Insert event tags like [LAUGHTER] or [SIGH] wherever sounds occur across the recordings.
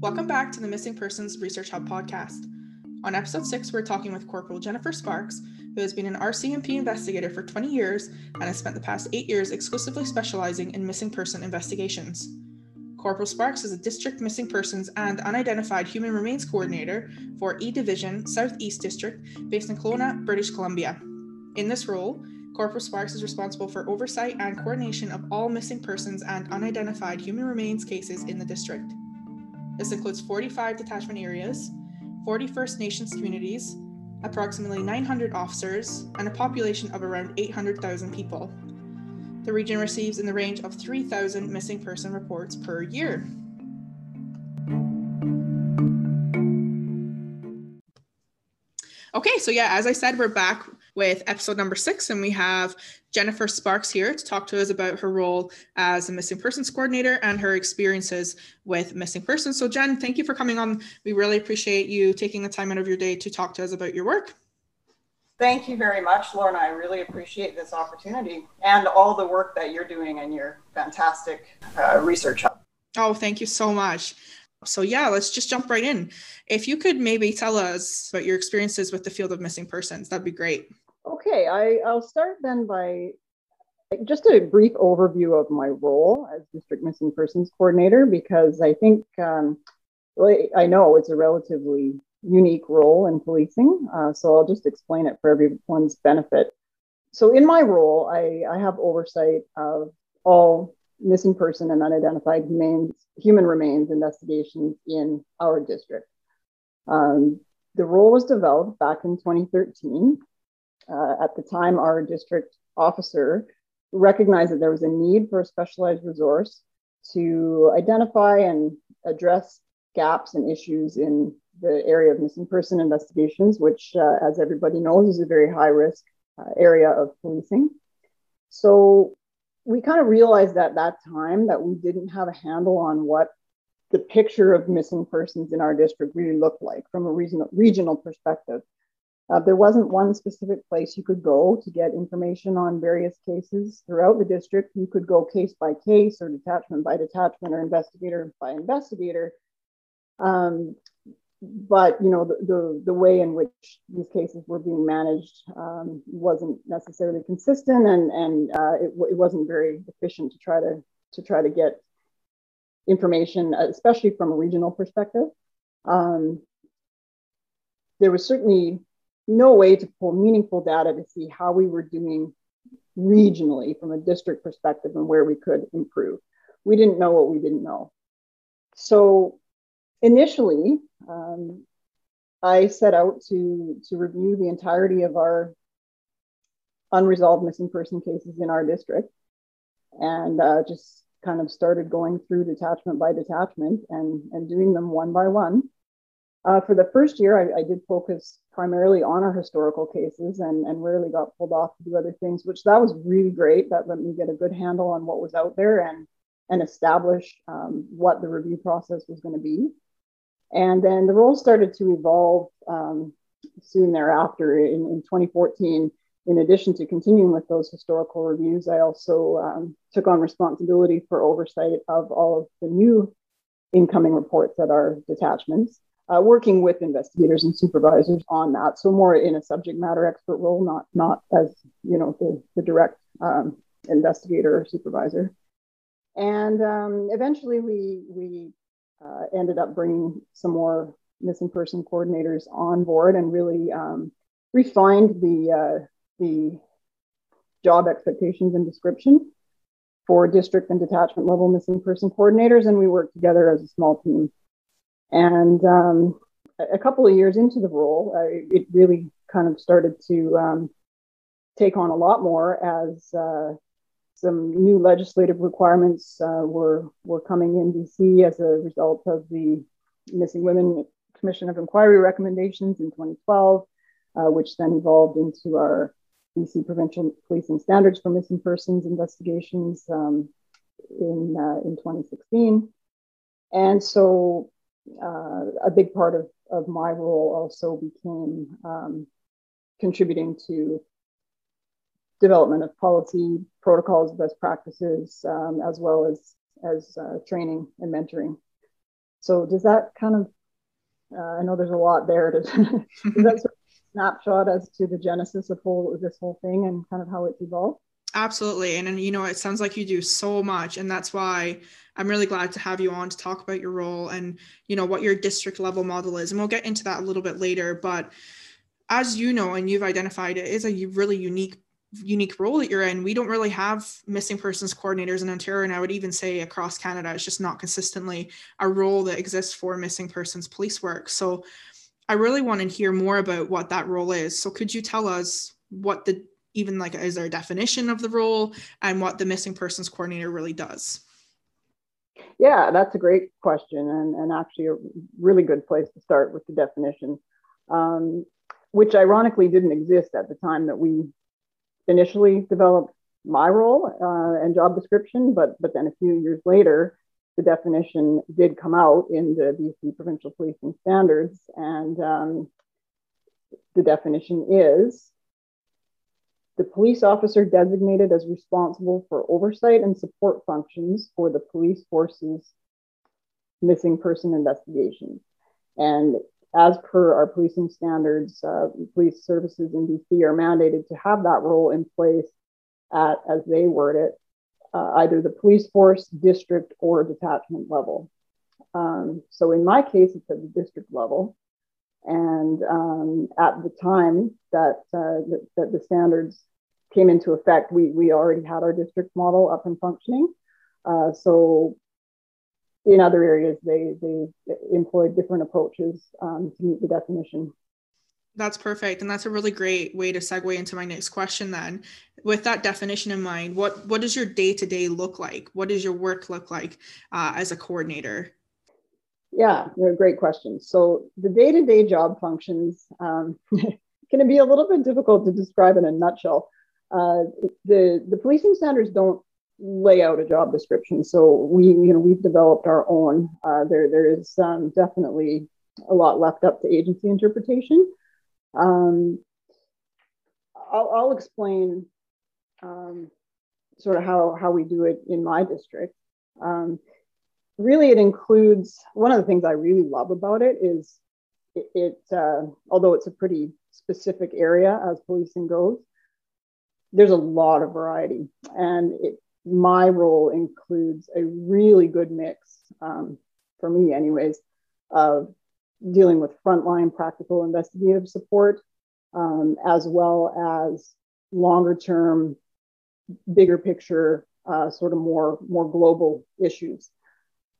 Welcome back to the Missing Persons Research Hub podcast. On episode six, we're talking with Corporal Jennifer Sparks, who has been an RCMP investigator for 20 years and has spent the past eight years exclusively specializing in missing person investigations. Corporal Sparks is a District Missing Persons and Unidentified Human Remains Coordinator for E Division Southeast District based in Kelowna, British Columbia. In this role, Corporal Sparks is responsible for oversight and coordination of all missing persons and unidentified human remains cases in the district. This includes 45 detachment areas, 40 First Nations communities, approximately 900 officers, and a population of around 800,000 people. The region receives in the range of 3,000 missing person reports per year. Okay, so yeah, as I said, we're back with episode number six, and we have Jennifer Sparks here to talk to us about her role as a missing persons coordinator and her experiences with missing persons. So, Jen, thank you for coming on. We really appreciate you taking the time out of your day to talk to us about your work. Thank you very much, Lorna. I really appreciate this opportunity and all the work that you're doing in your fantastic uh, research. Oh, thank you so much. So, yeah, let's just jump right in. If you could maybe tell us about your experiences with the field of missing persons, that'd be great. Okay, I, I'll start then by just a brief overview of my role as District Missing Persons Coordinator, because I think um, I know it's a relatively unique role in policing. Uh, so I'll just explain it for everyone's benefit. So, in my role, I, I have oversight of all missing person and unidentified human, human remains investigations in our district. Um, the role was developed back in 2013 uh, at the time, our district officer recognized that there was a need for a specialized resource to identify and address gaps and issues in the area of missing person investigations, which, uh, as everybody knows, is a very high risk uh, area of policing. So we kind of realized at that time that we didn't have a handle on what the picture of missing persons in our district really looked like from a regional, regional perspective. Uh, there wasn't one specific place you could go to get information on various cases throughout the district. You could go case by case or detachment by detachment or investigator by investigator. Um, but you know the, the, the, way in which these cases were being managed um, wasn't necessarily consistent and, and uh, it, it wasn't very efficient to try to, to try to get information, especially from a regional perspective. Um, there was certainly no way to pull meaningful data to see how we were doing regionally from a district perspective and where we could improve. We didn't know what we didn't know. So initially, um, I set out to, to review the entirety of our unresolved missing person cases in our district and uh, just kind of started going through detachment by detachment and, and doing them one by one. Uh, for the first year, I, I, did focus primarily on our historical cases and, and rarely got pulled off to do other things, which that was really great. That let me get a good handle on what was out there and, and establish um, what the review process was going to be. And then the role started to evolve um, soon thereafter in, in 2014. In addition to continuing with those historical reviews, I also um, took on responsibility for oversight of all of the new incoming reports at our detachments uh, working with investigators and supervisors on that. So more in a subject matter expert role, not not as you know the, the direct um, investigator or supervisor. And um, eventually, we we uh, ended up bringing some more missing person coordinators on board and really um, refined the uh, the job expectations and description for district and detachment level missing person coordinators, and we worked together as a small team and um, a couple of years into the role, it really kind of started to um, take on a lot more as uh, some new legislative requirements uh, were were coming in BC as a result of the Missing Women Commission of Inquiry recommendations in 2012, uh, which then evolved into our BC Provincial Policing Standards for Missing Persons investigations um, in uh, in 2016. And so uh, a big part of, of my role also became um, contributing to development of policy protocols, best practices, um, as well as as uh, training and mentoring. So does that kind of, uh, I know there's a lot there. [LAUGHS] To, that sort of snapshot as to the genesis of whole, this whole thing and kind of how it's evolved? Absolutely. And, and, you know, it sounds like you do so much. And that's why I'm really glad to have you on to talk about your role and, you know, what your district level model is. And we'll get into that a little bit later. But as you know, and you've identified, it is a really unique unique role that you're in. We don't really have missing persons coordinators in Ontario, and I would even say across Canada, it's just not consistently a role that exists for missing persons police work. So I really want to hear more about what that role is. So could you tell us what the even like is there a definition of the role and what the missing persons coordinator really does? Yeah, that's a great question and, and actually a really good place to start with the definition, um, which ironically didn't exist at the time that we initially developed my role uh, and job description, but, but then a few years later, the definition did come out in the BC Provincial Policing Standards. And um, the definition is the police officer designated as responsible for oversight and support functions for the police force's missing person investigations. And as per our policing standards, uh, police services in BC are mandated to have that role in place at, as they word it, uh, either the police force, district, or detachment level. Um, so in my case, it's at the district level. And um, at the time that, uh, that, that, the standards came into effect, we, we already had our district model up and functioning. Uh, so in other areas, they, they employed different approaches um, to meet the definition. That's perfect. And that's a really great way to segue into my next question then. With that definition in mind, what, what does your day to day look like? What does your work look like uh, as a coordinator? Yeah, great question. So the day to day job functions um, [LAUGHS] can be a little bit difficult to describe in a nutshell. Uh, the, the policing standards don't lay out a job description. So we, you know, we've developed our own. Uh, there, there is um, definitely a lot left up to agency interpretation. Um, I'll, I'll, explain um, sort of how, how we do it in my district. Um, really, it includes one of the things I really love about it is it, it uh, although it's a pretty specific area as policing goes, there's a lot of variety. And it, my role includes a really good mix, um, for me, anyways, of dealing with frontline practical investigative support, um, as well as longer term, bigger picture, uh, sort of more more global issues.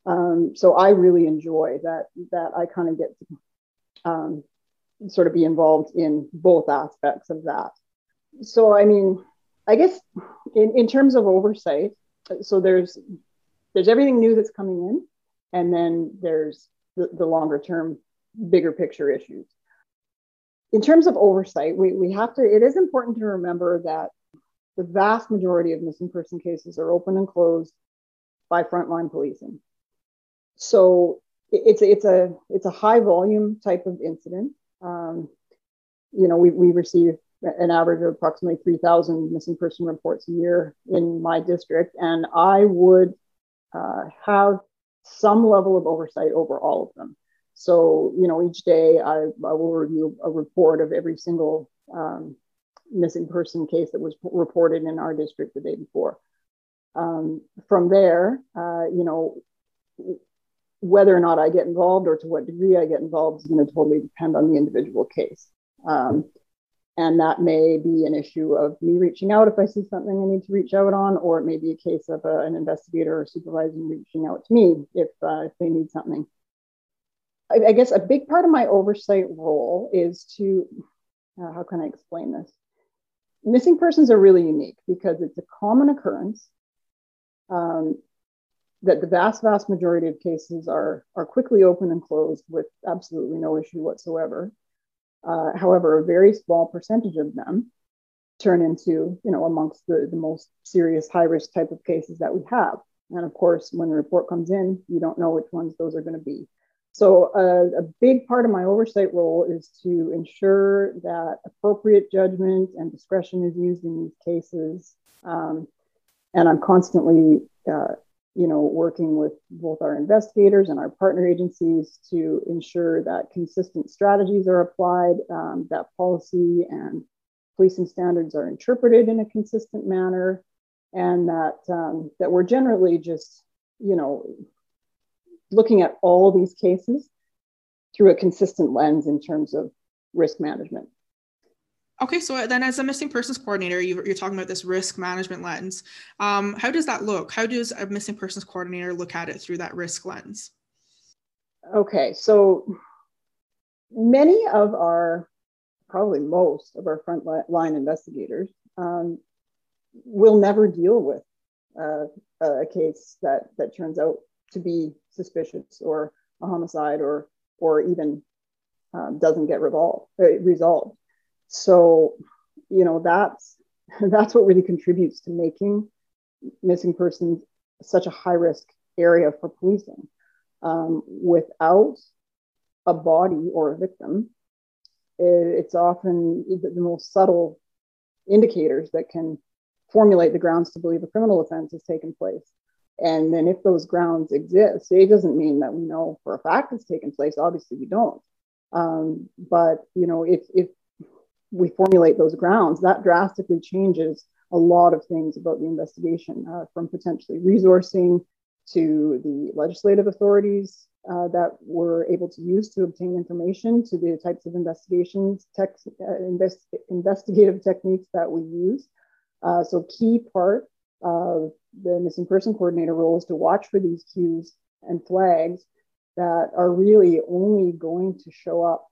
Um, so I really enjoy that that I kind of get to um, sort of be involved in both aspects of that. So I mean, I guess in, in terms of oversight, so there's there's everything new that's coming in, and then there's the, the longer term, bigger picture issues. In terms of oversight, we, we have to, it is important to remember that the vast majority of missing person cases are open and closed by frontline policing. So it's it's a it's a high volume type of incident. Um, you know, we, we receive an average of approximately 3,000 missing person reports a year in my district, and I would uh, have some level of oversight over all of them. So, you know, each day I, I will review a report of every single um, missing person case that was reported in our district the day before. Um, from there, uh, you know, whether or not I get involved or to what degree I get involved is going to totally depend on the individual case. Um, and that may be an issue of me reaching out if I see something I need to reach out on, or it may be a case of a, an investigator or supervisor reaching out to me if, uh, if they need something. I, I, guess a big part of my oversight role is to, uh, how can I explain this? Missing persons are really unique because it's a common occurrence um, that the vast, vast majority of cases are, are quickly open and closed with absolutely no issue whatsoever. Uh, however, a very small percentage of them turn into, you know, amongst the, the most serious high risk type of cases that we have. And of course, when the report comes in, you don't know which ones those are going to be. So, uh, a big part of my oversight role is to ensure that appropriate judgment and discretion is used in these cases. Um, and I'm constantly uh, you know, working with both our investigators and our partner agencies to ensure that consistent strategies are applied, um, that policy and policing standards are interpreted in a consistent manner, and that um, that we're generally just, you know, looking at all these cases through a consistent lens in terms of risk management. Okay, so then as a missing persons coordinator, you, are talking about this risk management lens. Um, how does that look? How does a missing persons coordinator look at it through that risk lens? Okay, so many of our, probably most of our frontline investigators um, will never deal with uh, a case that, that turns out to be suspicious or a homicide or, or even um, doesn't get uh, resolved. So, you know, that's [LAUGHS] that's what really contributes to making missing persons such a high risk area for policing. Um, without a body or a victim, it's often the most subtle indicators that can formulate the grounds to believe a criminal offense has taken place. And then if those grounds exist, it doesn't mean that we know for a fact it's taken place. Obviously, we don't. Um, but you know, if if we formulate those grounds, that drastically changes a lot of things about the investigation, uh, from potentially resourcing to the legislative authorities uh, that we're able to use to obtain information, to the types of investigations, tech, uh, invest, investigative techniques that we use. Uh, so, key part of the missing person coordinator role is to watch for these cues and flags that are really only going to show up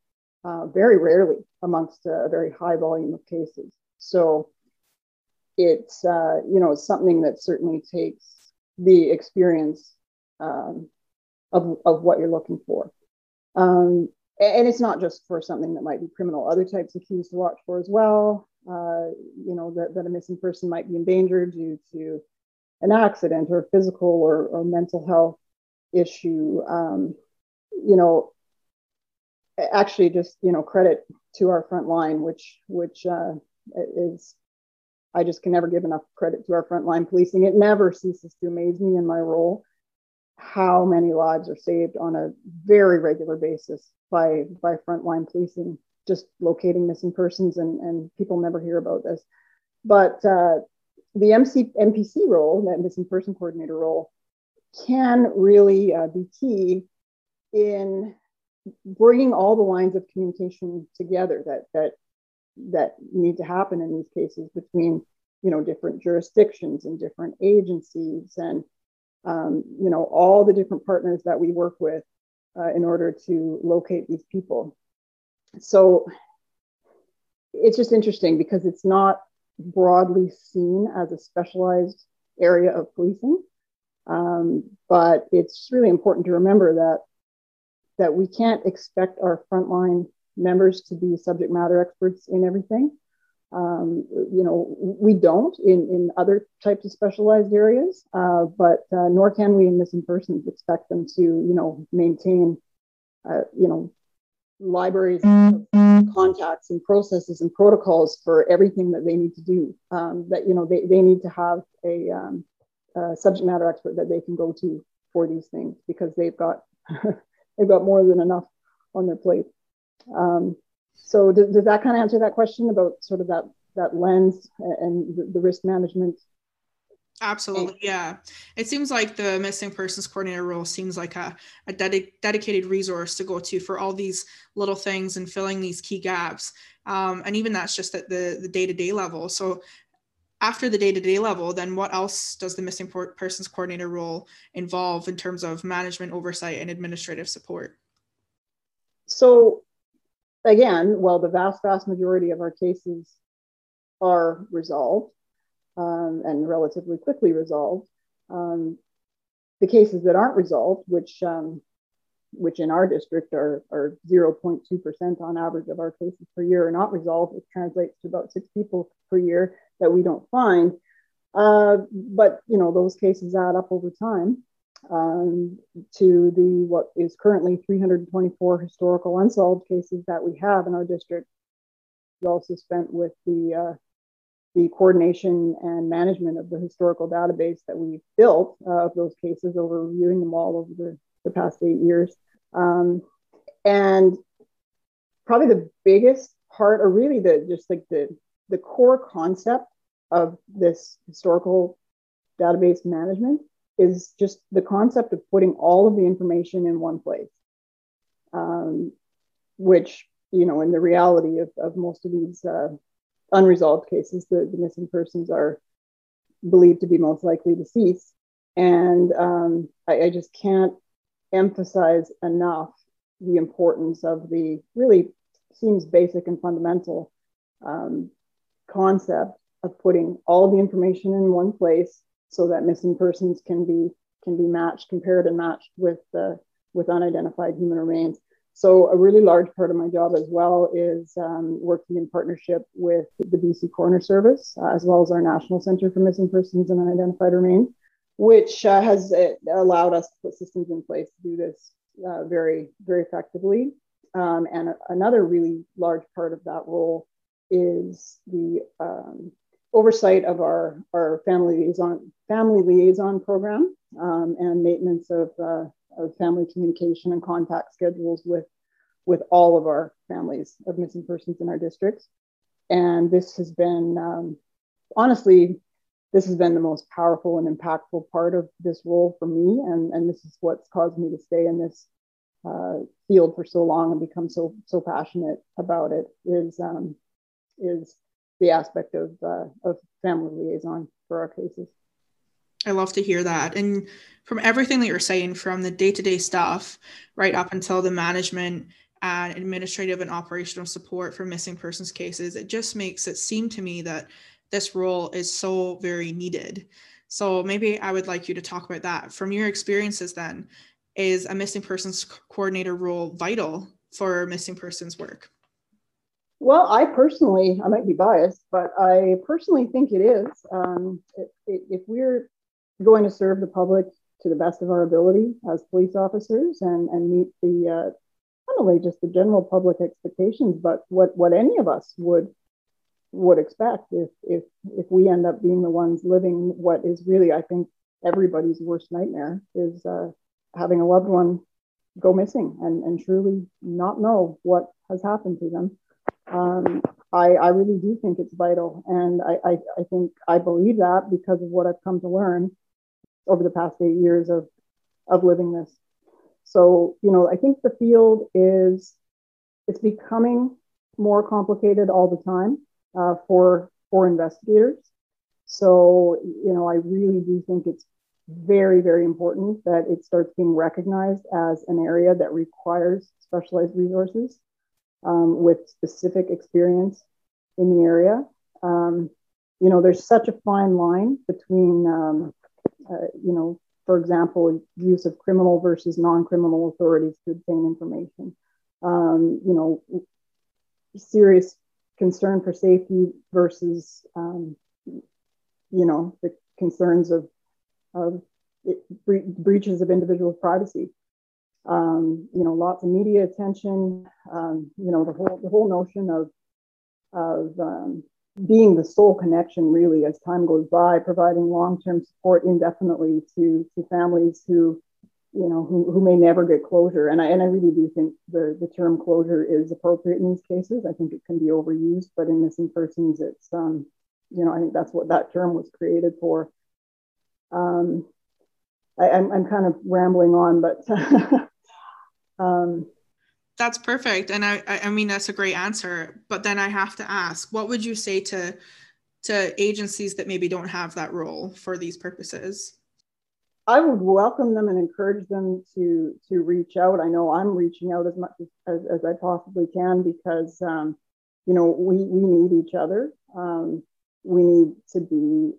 uh, very rarely amongst a very high volume of cases. So it's uh, you know something that certainly takes the experience um, of, of what you're looking for. Um, and it's not just for something that might be criminal, other types of cues to watch for as well. Uh, you know, that, that a missing person might be in danger due to an accident or physical or, or mental health issue. Um, you know, actually just you know credit to our front line which which uh, is i just can never give enough credit to our frontline policing. It never ceases to amaze me in my role how many lives are saved on a very regular basis by by frontline policing just locating missing persons and and people never hear about this. But uh, the MC, MPC role, that missing person coordinator role, can really uh, be key in bringing all the lines of communication together that that that need to happen in these cases between you know different jurisdictions and different agencies and um, you know all the different partners that we work with uh, in order to locate these people. So it's just interesting because it's not broadly seen as a specialized area of policing um, but it's really important to remember that that we can't expect our frontline members to be subject matter experts in everything. Um, you know, we don't in, in other types of specialized areas, uh, but uh, nor can we in missing persons expect them to, you know, maintain, uh, you know, libraries of contacts and processes and protocols for everything that they need to do. Um, that, you know, they, they need to have a, um, a subject matter expert that they can go to for these things because they've got [LAUGHS] they've got more than enough on their plate. Um, so does, does that kind of answer that question about sort of that that lens and the, the risk management? Absolutely, yeah. It seems like the missing persons coordinator role seems like a, a ded- dedicated resource to go to for all these little things and filling these key gaps. Um, and even that's just at the the day to day level. So after the day-to-day level then what else does the missing persons coordinator role involve in terms of management oversight and administrative support? So again well the vast vast majority of our cases are resolved um, and relatively quickly resolved um, the cases that aren't resolved which um, which in our district are, are 0.2% on average of our cases per year are not resolved, which translates to about six people per year that we don't find. Uh, but you know those cases add up over time um, to the what is currently 324 historical unsolved cases that we have in our district. We also spent with the uh, the coordination and management of the historical database that we've built uh, of those cases over reviewing them all over the, the past eight years. Um, and probably the biggest part, or really the just like the, the core concept of this historical database management is just the concept of putting all of the information in one place, um, which, you know, in the reality of, of most of these uh, unresolved cases, the, the, missing persons are believed to be most likely deceased. And um, I, I just can't emphasize enough the importance of the really seems basic and fundamental um, concept of putting all the information in one place so that missing persons can be can be matched, compared and matched with uh, with unidentified human remains. So a really large part of my job as well is um, working in partnership with the BC Coroner Service, uh, as well as our National Centre for Missing Persons and Unidentified Remains, which uh, has uh, allowed us to put systems in place to do this uh, very, very effectively. Um, and a- another really large part of that role is the um, oversight of our, our family liaison family liaison program um, and maintenance of, uh, of family communication and contact schedules with with all of our families of missing persons in our districts. And this has been um, honestly, this has been the most powerful and impactful part of this role for me. And, and this is what's caused me to stay in this uh, field for so long and become so so passionate about it is um, is the aspect of, uh, of family liaison for our cases. I love to hear that. And from everything that you're saying, from the day to day stuff right up until the management and administrative and operational support for missing persons cases, it just makes it seem to me that this role is so very needed. So maybe I would like you to talk about that. From your experiences, then, is a missing persons coordinator role vital for missing persons work? Well, I personally, I might be biased, but I personally think it is. Um, it, it, if we're going to serve the public to the best of our ability as police officers and, and meet the uh, not only just the general public expectations, but what, what any of us would would expect if if if we end up being the ones living what is really, I think, everybody's worst nightmare is uh, having a loved one go missing and, and truly not know what has happened to them um, I, I really do think it's vital. And I, I, I think I believe that because of what I've come to learn over the past eight years of, of living this. So, you know, I think the field is, it's becoming more complicated all the time uh, for, for investigators. So, you know, I really do think it's very, very important that it starts being recognized as an area that requires specialized resources um, with specific experience in the area. Um, you know, there's such a fine line between, um, uh, you know, for example, use of criminal versus non-criminal authorities to obtain information. Um, you know, serious concern for safety versus, um, you know, the concerns of, of it, bre- breaches of individual privacy um, you know, lots of media attention, um, you know, the whole, the whole notion of, of um, being the sole connection really as time goes by, providing long-term support indefinitely to, to families who, you know, who, who may never get closure. And I, and I really do think the, the term closure is appropriate in these cases. I think it can be overused, but in missing persons, it's, um, you know, I think that's what that term was created for. Um, I, I'm, I'm kind of rambling on, but [LAUGHS] Um, that's perfect, and I, I mean that's a great answer. But then I have to ask, what would you say to to agencies that maybe don't have that role for these purposes? I would welcome them and encourage them to to reach out. I know I'm reaching out as much as, as, I possibly can because um, you know we we need each other. Um, we need to be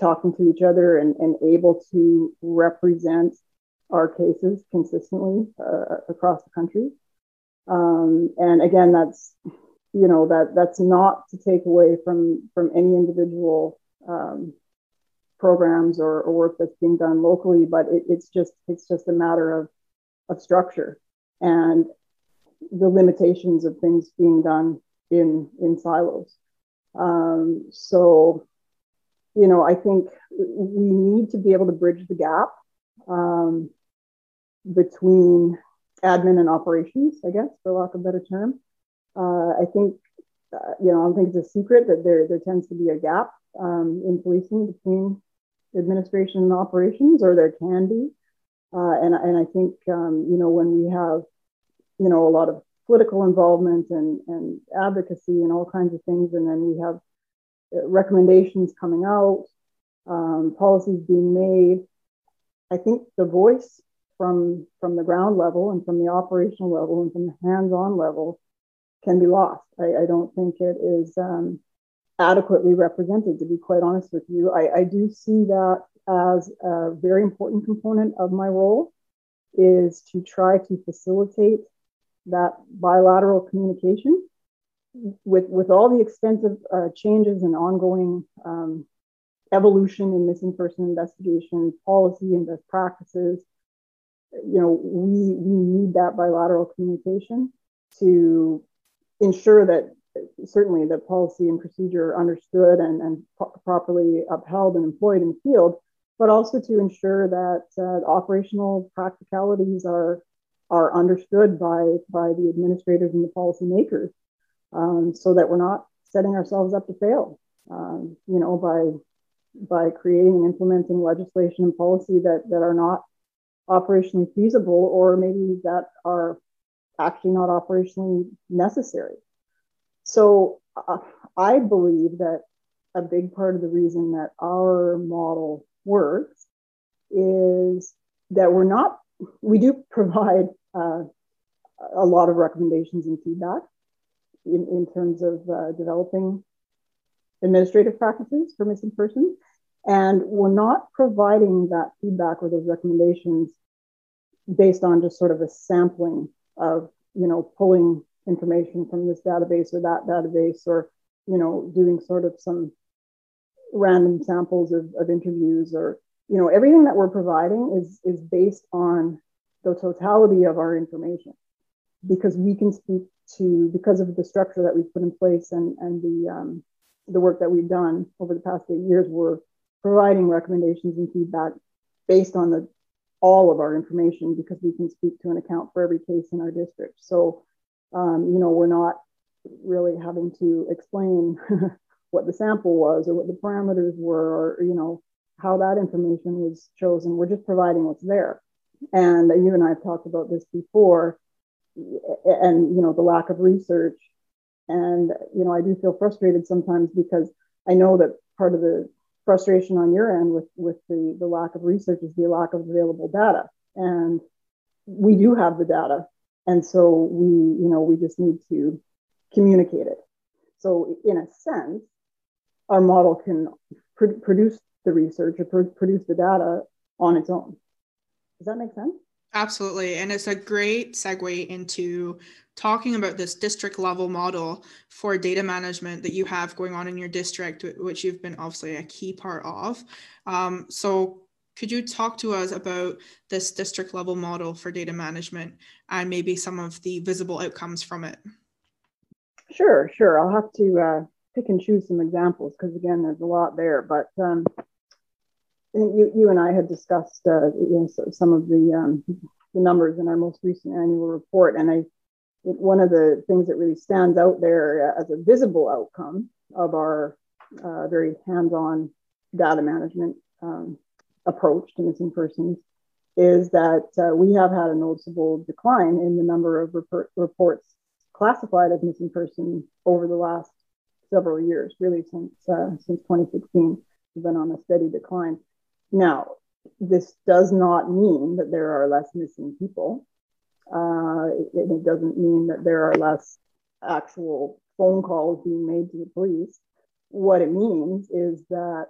talking to each other and, and able to represent our cases consistently uh, across the country. Um, and again, that's you know that that's not to take away from from any individual um, programs or, or, work that's being done locally, but it, it's just it's just a matter of of structure and the limitations of things being done in in silos. Um, so, you know, I think we need to be able to bridge the gap um, between admin and operations, I guess, for lack of a better term. Uh, I think, uh, you know, I don't think it's a secret that there, there tends to be a gap um, in policing between administration and operations, or there can be. Uh, and, and I think, um, you know, when we have, you know, a lot of political involvement and, and advocacy and all kinds of things, and then we have uh, recommendations coming out, um, policies being made, I think the voice from, from the ground level and from the operational level and from the hands-on level can be lost. I, I don't think it is um, adequately represented, to be quite honest with you. I, I do see that as a very important component of my role is to try to facilitate that bilateral communication with, with all the extensive uh, changes and ongoing um, evolution in missing person investigation policy and best practices. You know, we, we need that bilateral communication to ensure that certainly the policy and procedure are understood and, and pro- properly upheld and employed in the field, but also to ensure that uh, operational practicalities are are understood by by the administrators and the policymakers, um, so that we're not setting ourselves up to fail. Um, you know, by by creating and implementing legislation and policy that that are not operationally feasible, or maybe that are actually not operationally necessary. So uh, I believe that a big part of the reason that our model works is that we're not, we do provide uh, a lot of recommendations and feedback in, in terms of uh, developing administrative practices for missing persons. And we're not providing that feedback or those recommendations based on just sort of a sampling of, you know, pulling information from this database or that database or, you know, doing sort of some random samples of, of interviews or, you know, everything that we're providing is, is based on the totality of our information. Because we can speak to, because of the structure that we've put in place and, and the, um, the work that we've done over the past eight years, we're providing recommendations and feedback based on the all of our information because we can speak to an account for every case in our district. So, um, you know, we're not really having to explain [LAUGHS] what the sample was or what the parameters were or, you know, how that information was chosen. We're just providing what's there. And you and I have talked about this before and, you know, the lack of research. And, you know, I do feel frustrated sometimes because I know that part of the frustration on your end with, with the, the lack of research is the lack of available data. And we do have the data. And so we, you know, we just need to communicate it. So in a sense, our model can pr- produce the research or pr- produce the data on its own. Does that make sense? Absolutely. And it's a great segue into talking about this district level model for data management that you have going on in your district, which you've been obviously a key part of. Um, so, could you talk to us about this district level model for data management and maybe some of the visible outcomes from it? Sure, sure. I'll have to uh, pick and choose some examples because, again, there's a lot there. But um, you, you and I had discussed uh, you know, some of the, um, the numbers in our most recent annual report, and I one of the things that really stands out there as a visible outcome of our uh, very hands-on data management um, approach to missing persons is that uh, we have had a noticeable decline in the number of report, reports classified as missing person over the last several years, really since uh, since 2016. We've been on a steady decline. Now, this does not mean that there are less missing people. Uh, it, it doesn't mean that there are less actual phone calls being made to the police. What it means is that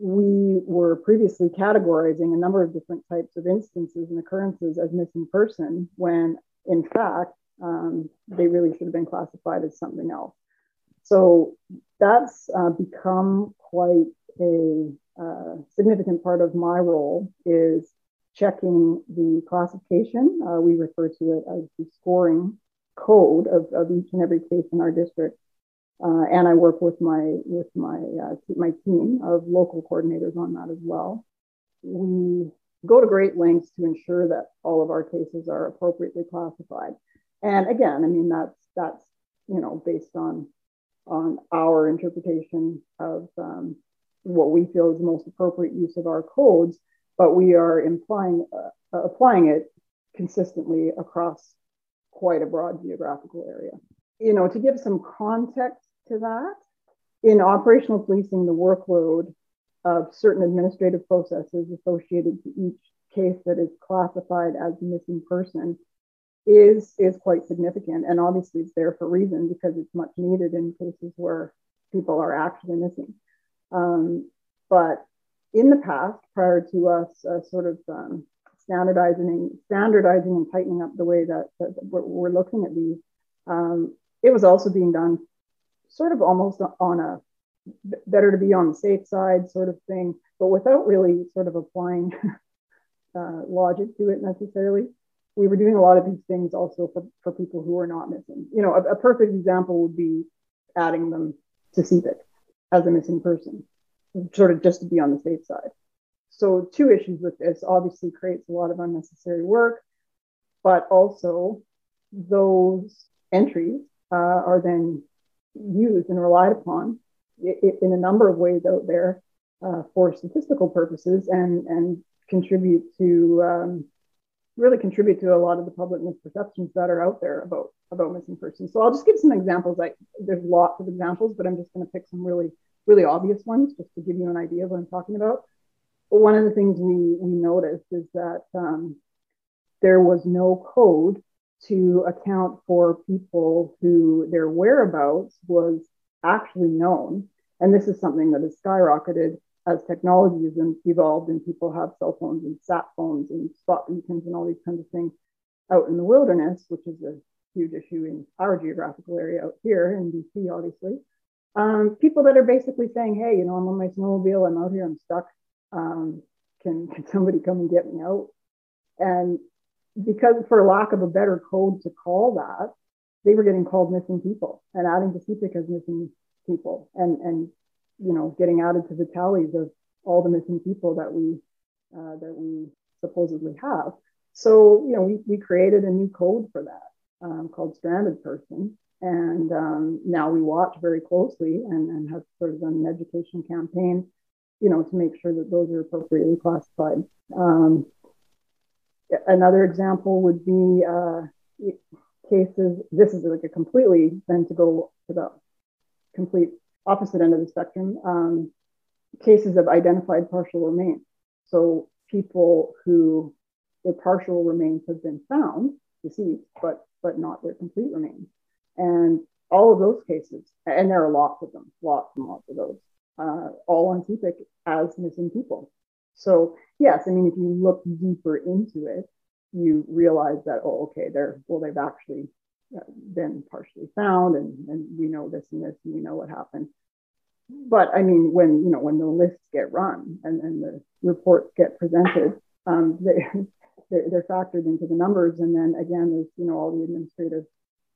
we were previously categorizing a number of different types of instances and occurrences as missing person when in fact um, they really should have been classified as something else. So that's uh, become quite a uh, significant part of my role is checking the classification. Uh, we refer to it as the scoring code of, of each and every case in our district. Uh, and I work with my with my uh, my team of local coordinators on that as well. We go to great lengths to ensure that all of our cases are appropriately classified. And again, I mean that's that's you know based on on our interpretation of um, what we feel is the most appropriate use of our codes, but we are implying uh, applying it consistently across quite a broad geographical area. You know, to give some context to that, in operational policing, the workload of certain administrative processes associated to each case that is classified as missing person is is quite significant and obviously it's there for reason because it's much needed in cases where people are actually missing um, but in the past prior to us uh, sort of um, standardizing standardizing and tightening up the way that, that we're, we're, looking at these um, it was also being done sort of almost on a better to be on the safe side sort of thing but without really sort of applying [LAUGHS] uh, logic to it necessarily we were doing a lot of these things also for, for people who are not missing. You know, a, a perfect example would be adding them to CPIC as a missing person, sort of just to be on the safe side. So, two issues with this obviously creates a lot of unnecessary work, but also those entries uh, are then used and relied upon in a number of ways out there uh, for statistical purposes and, and contribute to um, really contribute to a lot of the public misperceptions that are out there about about missing persons. So I'll just give some examples. Like there's lots of examples, but I'm just going to pick some really really obvious ones just to give you an idea of what I'm talking about. But one of the things we we noticed is that um, there was no code to account for people who their whereabouts was actually known, and this is something that has skyrocketed as technology has evolved and people have cell phones and sat phones and spot beacons and all these kinds of things out in the wilderness, which is a huge issue in our geographical area out here in BC, obviously. Um, people that are basically saying, hey, you know, I'm on my snowmobile, I'm out here, I'm stuck. Um, can, can somebody come and get me out? And because, for lack of a better code to call that, they were getting called missing people and adding to CPIC as missing people. And, and you know, getting added to the tallies of all the missing people that we uh, that we supposedly have. So, you know, we, we created a new code for that um, called Stranded Person. And um, now we watch very closely and, and have sort of done an education campaign, you know, to make sure that those are appropriately classified. Um, another example would be uh, cases, this is like a completely, then to go to the complete opposite end of the spectrum, um, cases of identified partial remains. So people who their partial remains have been found deceased, but but not their complete remains. And all of those cases, and there are lots of them, lots and lots of those, uh, all on CPIC as missing people. So yes, I mean, if you look deeper into it, you realize that oh, okay, they're well, they've actually been partially found and, and we know this and this and we know what happened. But i mean when you know when the lists get run and, and the reports get presented um, they, [LAUGHS] they're, they're factored into the numbers. And then again there's you know all the administrative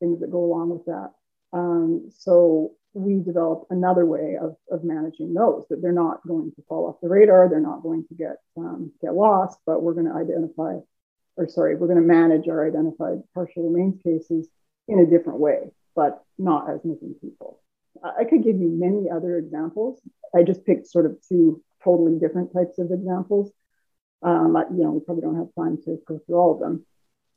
things that go along with that. Um, so we developed another way of, of managing those that they're not going to fall off the radar. They're not going to get um, get lost but we're going to identify or sorry we're going to manage our identified partial remains cases in a different way, but not as missing people. I could give you many other examples. I just picked sort of two totally different types of examples. Um, you know, we probably don't have time to go through all of them.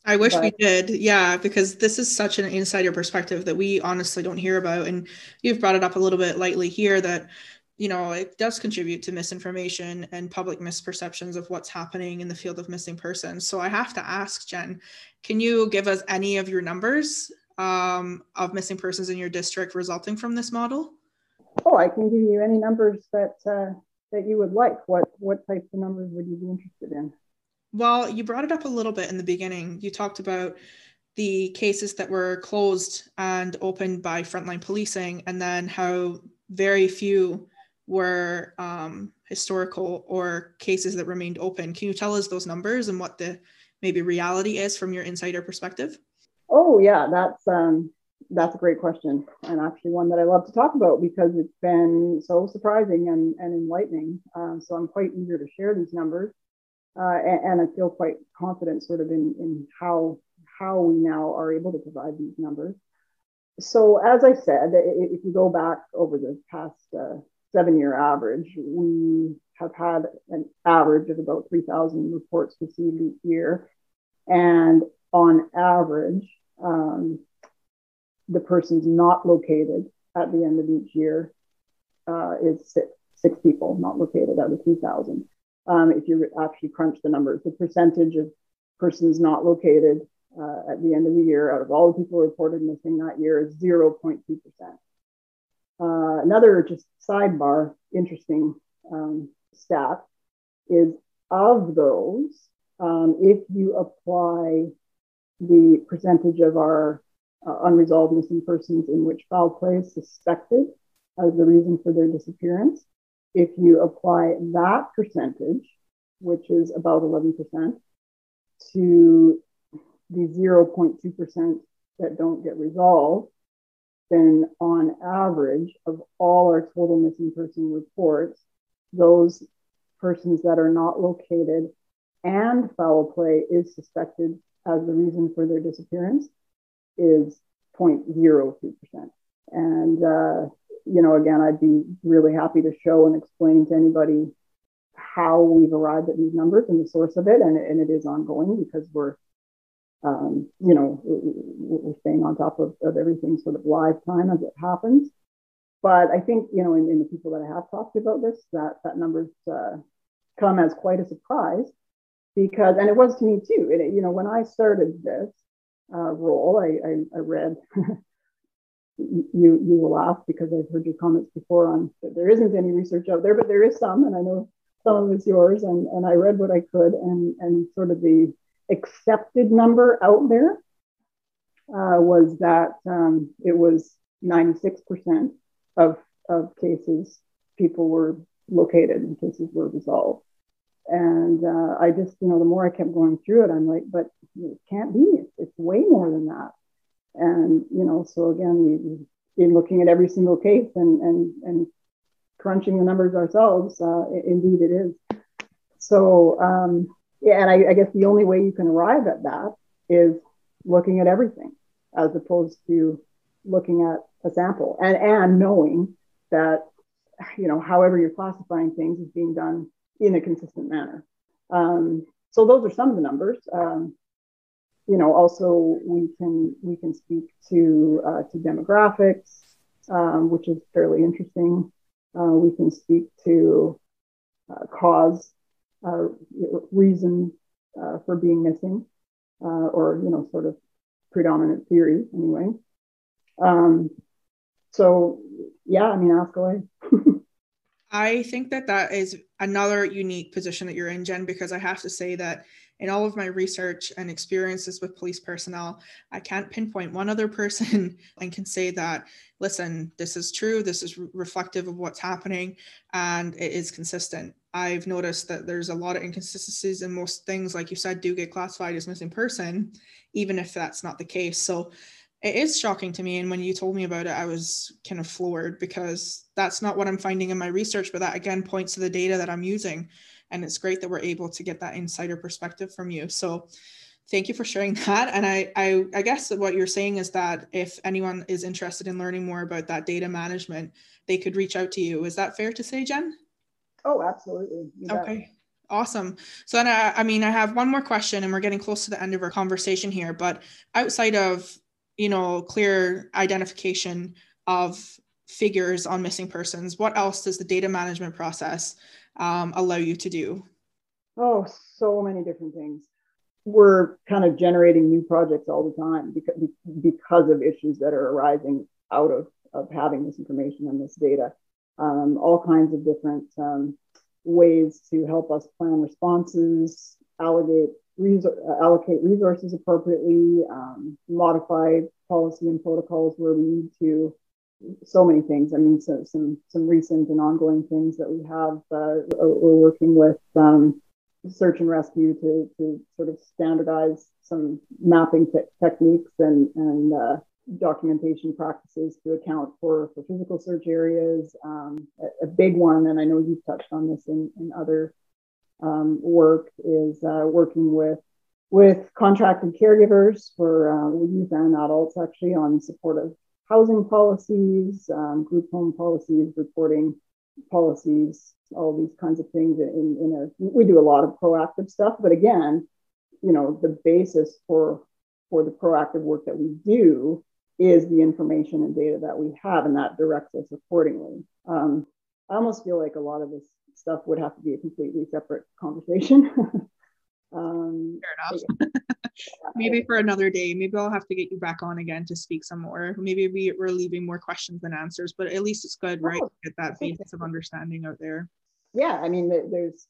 I wish but, we did. Yeah, because this is such an insider perspective that we honestly don't hear about. And you've brought it up a little bit lightly here that, you know, it does contribute to misinformation and public misperceptions of what's happening in the field of missing persons. So I have to ask, Jen, can you give us any of your numbers um, of missing persons in your district resulting from this model? Oh, I can give you any numbers that uh, that you would like. What what types of numbers would you be interested in? Well, you brought it up a little bit in the beginning. You talked about the cases that were closed and opened by frontline policing, and then how very few were um, historical or cases that remained open. Can you tell us those numbers and what the maybe reality is from your insider perspective? Oh yeah, that's um, that's a great question, and actually one that I love to talk about because it's been so surprising and, and enlightening. Uh, so I'm quite eager to share these numbers, uh, and, and, I feel quite confident, sort of, in, in how how we now are able to provide these numbers. So, as I said, if you go back over the past uh, seven-year average, we have had an average of about 3,000 reports received each year, and on average. Um, the person's not located at the end of each year uh, is six, six people not located out of 2,000. Um, if you actually crunch the numbers, the percentage of persons not located uh, at the end of the year out of all the people reported missing that year is 0.2%. Uh, another just sidebar, interesting um, stat is of those, um, if you apply the percentage of our uh, unresolved missing persons in which foul play is suspected as the reason for their disappearance. If you apply that percentage, which is about 11%, to the 0.2% that don't get resolved, then on average of all our total missing person reports, those persons that are not located and foul play is suspected as the reason for their disappearance is 0.02%. And, uh, you know, again, I'd be really happy to show and explain to anybody how we've arrived at these numbers and the source of it. And, and it is ongoing because we're, um, you know, we're staying on top of, of everything sort of live time as it happens. But I think, you know, in, in the people that I have talked about this, that, that number's uh, come as quite a surprise because, and it was to me too. It, you know, when I started this, uh, role. I, I, I read, [LAUGHS] you, you will laugh because I've heard your comments before on that there isn't any research out there, but there is some, and I know some of it's yours. And, and I read what I could, and, and sort of the accepted number out there uh, was that um, it was 96% of, of cases people were located and cases were resolved. And uh, I just, you know, the more I kept going through it, I'm like, but it can't be. It's, it's way more than that. And, you know, so again, we've been looking at every single case and, and, and crunching the numbers ourselves. Uh, indeed, it is. So, um, yeah, and I, I guess the only way you can arrive at that is looking at everything as opposed to looking at a sample and, and knowing that, you know, however you're classifying things is being done in a consistent manner. Um, so those are some of the numbers. Um, you know, also we can we can speak to uh, to demographics, um, which is fairly interesting. Uh, we can speak to uh, cause, uh, reason uh, for being missing, uh, or you know, sort of predominant theory anyway. Um, so yeah, I mean, ask away. [LAUGHS] I think that that is another unique position that you're in, Jen, because I have to say that in all of my research and experiences with police personnel, I can't pinpoint one other person [LAUGHS] and can say that, listen, this is true, this is reflective of what's happening, and it is consistent. I've noticed that there's a lot of inconsistencies in most things, like you said, do get classified as missing person, even if that's not the case. So it is shocking to me and when you told me about it i was kind of floored because that's not what i'm finding in my research but that again points to the data that i'm using and it's great that we're able to get that insider perspective from you. So thank you for sharing [LAUGHS] that and I, I i guess what you're saying is that if anyone is interested in learning more about that data management they could reach out to you. Is that fair to say jen? Oh absolutely. Okay. Awesome. So then, I, I mean, I have one more question, and we're getting close to the end of our conversation here. But outside of you know, clear identification of figures on missing persons, what else does the data management process um, allow you to do? Oh, so many different things. We're kind of generating new projects all the time because, because of issues that are arising out of, of having this information and this data. Um, all kinds of different um, ways to help us plan responses, allocate resor- allocate resources appropriately, um, modify policy and protocols where we need to. So many things. I mean, so, some some recent and ongoing things that we have. Uh, we're working with um, search and rescue to to sort of standardize some mapping te- techniques and and uh, documentation practices to account for, for physical search areas. Um, a, a, big one, and I know you've touched on this in, in other um, work, is uh, working with with contracted caregivers for uh, youth and adults actually on supportive housing policies, um, group home policies, reporting policies, all these kinds of things. In, in a, we do a lot of proactive stuff, but again, you know, the basis for for the proactive work that we do is the information and data that we have, and that directs us accordingly. Um, I almost feel like a lot of this stuff would have to be a completely separate conversation. [LAUGHS] um, Fair enough. [LAUGHS] maybe for another day. Maybe I'll have to get you back on again to speak some more. Maybe we, we're leaving more questions than answers, but at least it's good, right? Oh, get that basis of understanding out there. Yeah, I mean, there's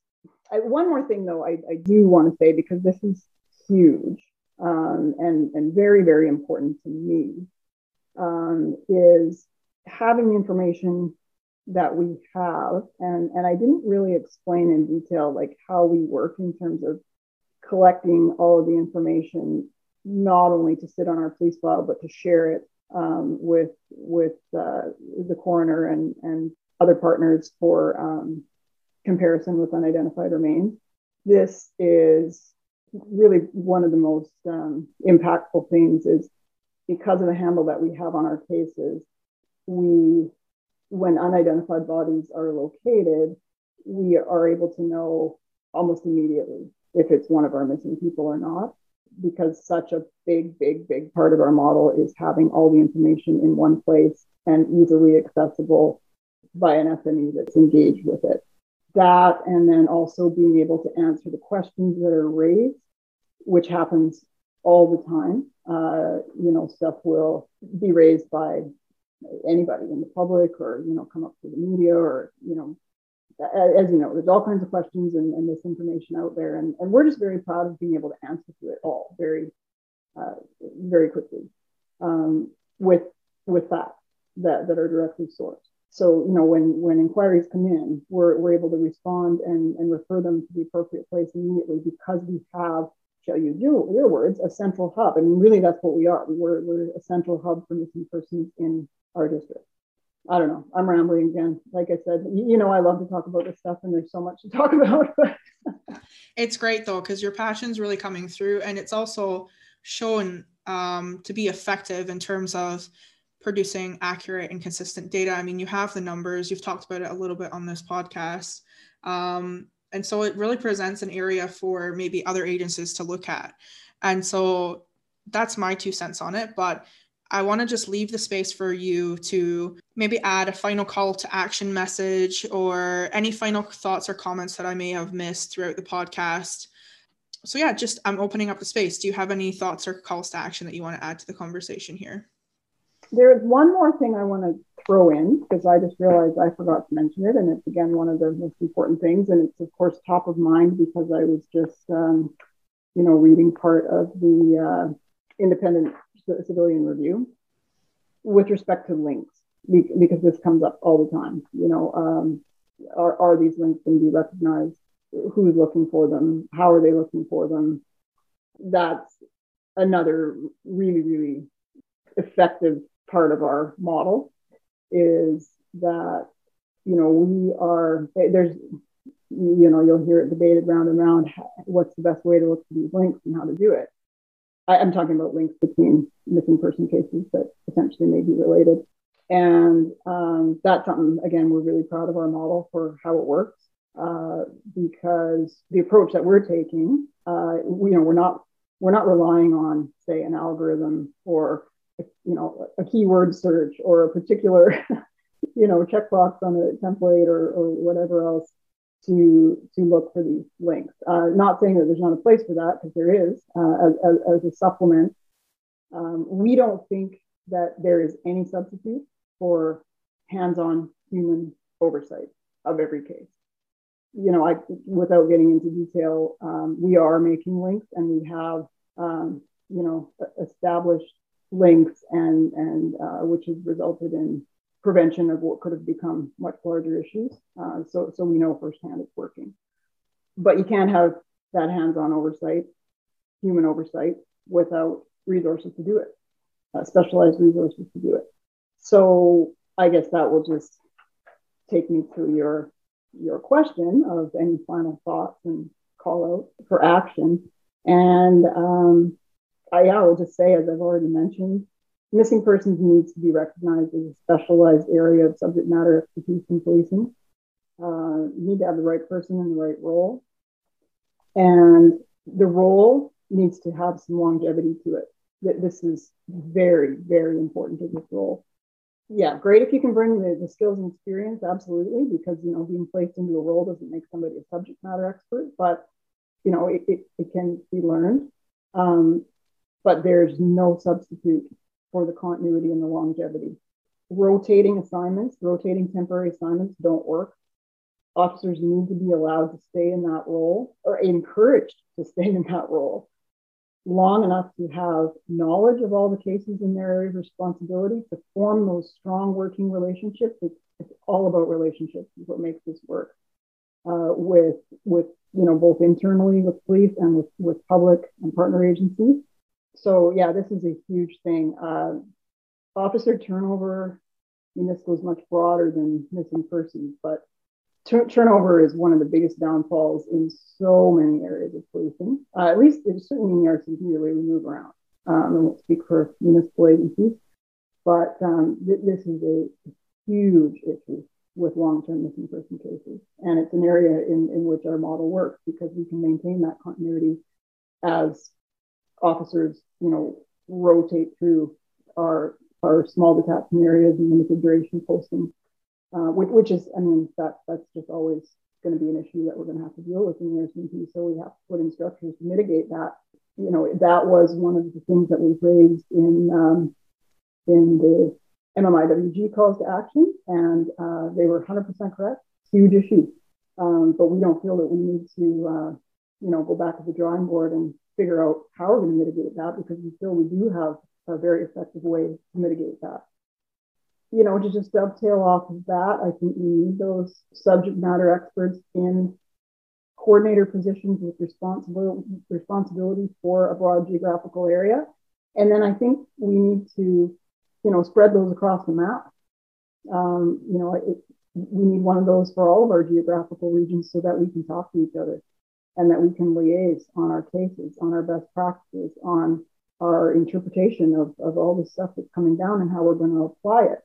I, one more thing though. I, I do want to say because this is huge um, and and very very important to me um, is having information that we have and and I didn't really explain in detail like how we work in terms of collecting all of the information not only to sit on our police file but to share it um, with with uh, the coroner and and other partners for um, comparison with unidentified remains. This is really one of the most um, impactful things is because of the handle that we have on our cases, we, when unidentified bodies are located, we are able to know almost immediately if it's one of our missing people or not, because such a big, big, big part of our model is having all the information in one place and easily accessible by an SME that's engaged with it that and then also being able to answer the questions that are raised, which happens all the time. Uh, you know, stuff will be raised by anybody in the public or, you know, come up to the media or, you know, as you know, there's all kinds of questions and, and misinformation out there. And, and we're just very proud of being able to answer to it all very, uh, very quickly um, with, with facts that, that are directly sourced. So, you know, when, when inquiries come in, we're, we're able to respond and, and refer them to the appropriate place immediately because we have, shall you your, your words, a central hub. Mean, really, that's what we are. We're, we're a central hub for missing persons in our district. I don't know. I'm rambling again. Like I said, you know, I love to talk about this stuff, and there's so much to [LAUGHS] talk about. it's great though, because your passion's really coming through, and it's also shown um, to be effective in terms of producing accurate and consistent data. I mean, you have the numbers, you've talked about it a little bit on this podcast. Um, and so it really presents an area for maybe other agencies to look at. And so that's my two cents on it. But I want to just leave the space for you to maybe add a final call to action message or any final thoughts or comments that I may have missed throughout the podcast. So, yeah, just I'm opening up the space. Do you have any thoughts or calls to action that you want to add to the conversation here? There's one more thing I want to throw in because I just realized I forgot to mention it, and it's again one of the most important things, and it's of course top of mind because I was just, um, you know, reading part of the uh, independent civilian review with respect to links because this comes up all the time. You know, um, are are these links going to be recognized? Who's looking for them? How are they looking for them? That's another really, really effective part of our model is that you know we are there's you know you'll hear it debated round and round what's the best way to look for these links and how to do it I, am talking about links between missing person cases that potentially may be related. And um, that's something again we're really proud of our model for how it works uh, because the approach that we're taking uh, we, you know we're not we're not relying on say an algorithm or you know, a keyword search or a particular, [LAUGHS] you know, checkbox on a template or, or whatever else to to look for these links. Uh, not saying that there's not a place for that because there is uh, as, as, as, a supplement. Um, we don't think that there is any substitute for hands-on human oversight of every case. You know, I without getting into detail, um, we are making links and we have um, you know established links and and uh, which has resulted in prevention of what could have become much larger issues. Uh, so so we know firsthand it's working, but you can't have that hands-on oversight, human oversight, without resources to do it. uh, specialized resources to do it. So I guess that will just take me to your your question of any final thoughts and call out for action. And um, I, yeah, I will just say, as I've already mentioned, missing persons needs to be recognized as a specialized area of subject matter expertise in policing. Uh, you need to have the right person in the right role. And the role needs to have some longevity to it. This is very, very important to this role. Yeah, great if you can bring the, the skills and experience, absolutely, because you know being placed into a role doesn't make somebody a subject matter expert, but you know it, it, it can be learned. Um, but there's no substitute for the continuity and the longevity. Rotating assignments, rotating temporary assignments don't work. Officers need to be allowed to stay in that role or encouraged to stay in that role long enough to have knowledge of all the cases in their area of responsibility to form those strong working relationships. It's, it's all about relationships is what makes this work uh, with with you know both internally with police and with with public and partner agencies so yeah, this is a huge thing. Uh, officer turnover, I mean, this goes much broader than missing persons, but turnover is one of the biggest downfalls in so many areas of policing. Uh, at least it's certainly in the RCMP the way we move around. Um, I won't speak for municipal agencies, but um, th- this is a huge issue with long-term missing person cases, and it's an area in, in which our model works because we can maintain that continuity as officers, you know, rotate through our our small detachment areas and limited duration posting, uh, which, which is, I mean, that that's just always going to be an issue that we're going to have to deal with in the RCMP. So we have to put in structures to mitigate that. You know, that was one of the things that was raised in um, in the MMIWG calls to action, and uh, they were 100% correct. Huge issue, um, but we don't feel that we need to, uh, you know, go back to the drawing board and figure out how we're going to mitigate that because we feel we do have a very effective way to mitigate that. You know, to just dovetail off of that, I think we need those subject matter experts in coordinator positions with responsibility responsibility for a broad geographical area. And then I think we need to, you know, spread those across the map. Um, you know, it, we need one of those for all of our geographical regions so that we can talk to each other and that we can liaise on our cases, on our best practices, on our interpretation of, of all the stuff that's coming down and how we're going to apply it.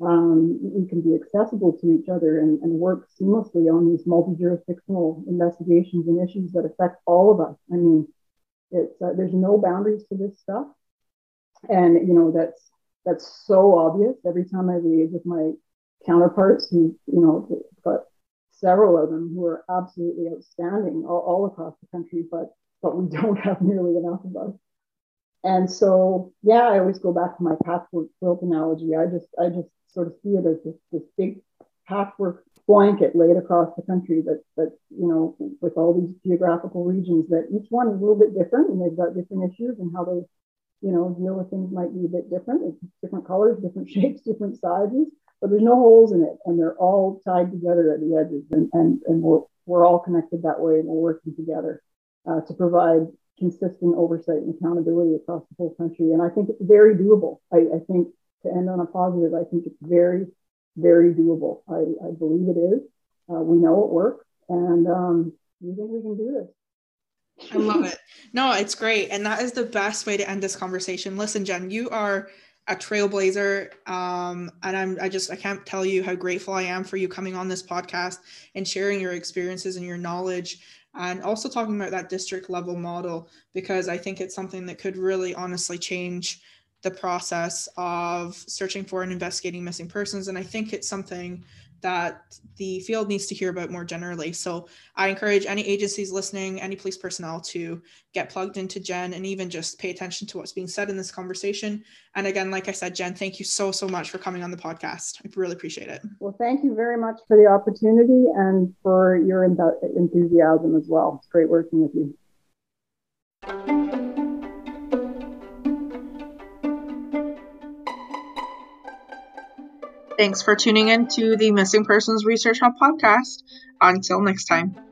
Um, we can be accessible to each other and, and work seamlessly on these multi-jurisdictional investigations and issues that affect all of us. I mean, it's uh, there's no boundaries to this stuff, and you know that's that's so obvious. Every time I liaise with my counterparts who you know got several of them who are absolutely outstanding all, all across the country, but but we [LAUGHS] don't have nearly enough of us. And so, yeah, I always go back to my patchwork quilt analogy. I just I just sort of see it as this, this big patchwork blanket laid across the country that that you know with all these geographical regions that each one is a little bit different and they've got different issues and how they you know deal with things might be a bit different. It's different colors, different [LAUGHS] shapes, different sizes but there's no holes in it and they're all tied together at the edges and, and, and we're, we're all connected that way and we're working together uh, to provide consistent oversight and accountability across the whole country. And I think it's very doable. I, I think to end on a positive, I think it's very, very doable. I, I believe it is. Uh, we know it works and um, we think we can do this. I love it. No, it's great. And that is the best way to end this conversation. Listen, Jen, you are a trailblazer um, and i'm i just i can't tell you how grateful i am for you coming on this podcast and sharing your experiences and your knowledge and also talking about that district level model because i think it's something that could really honestly change the process of searching for and investigating missing persons. And i think it's something that the field needs to hear about more generally. So I encourage any agencies listening, any police personnel to get plugged into Jen and even just pay attention to what's being said in this conversation. And again, like I said, Jen, thank you so, so much for coming on the podcast. I really appreciate it. Well, thank you very much for the opportunity and for your enthusiasm as well. It's great working with you. Thanks for tuning in to the Missing Persons Research Hub podcast. Until next time.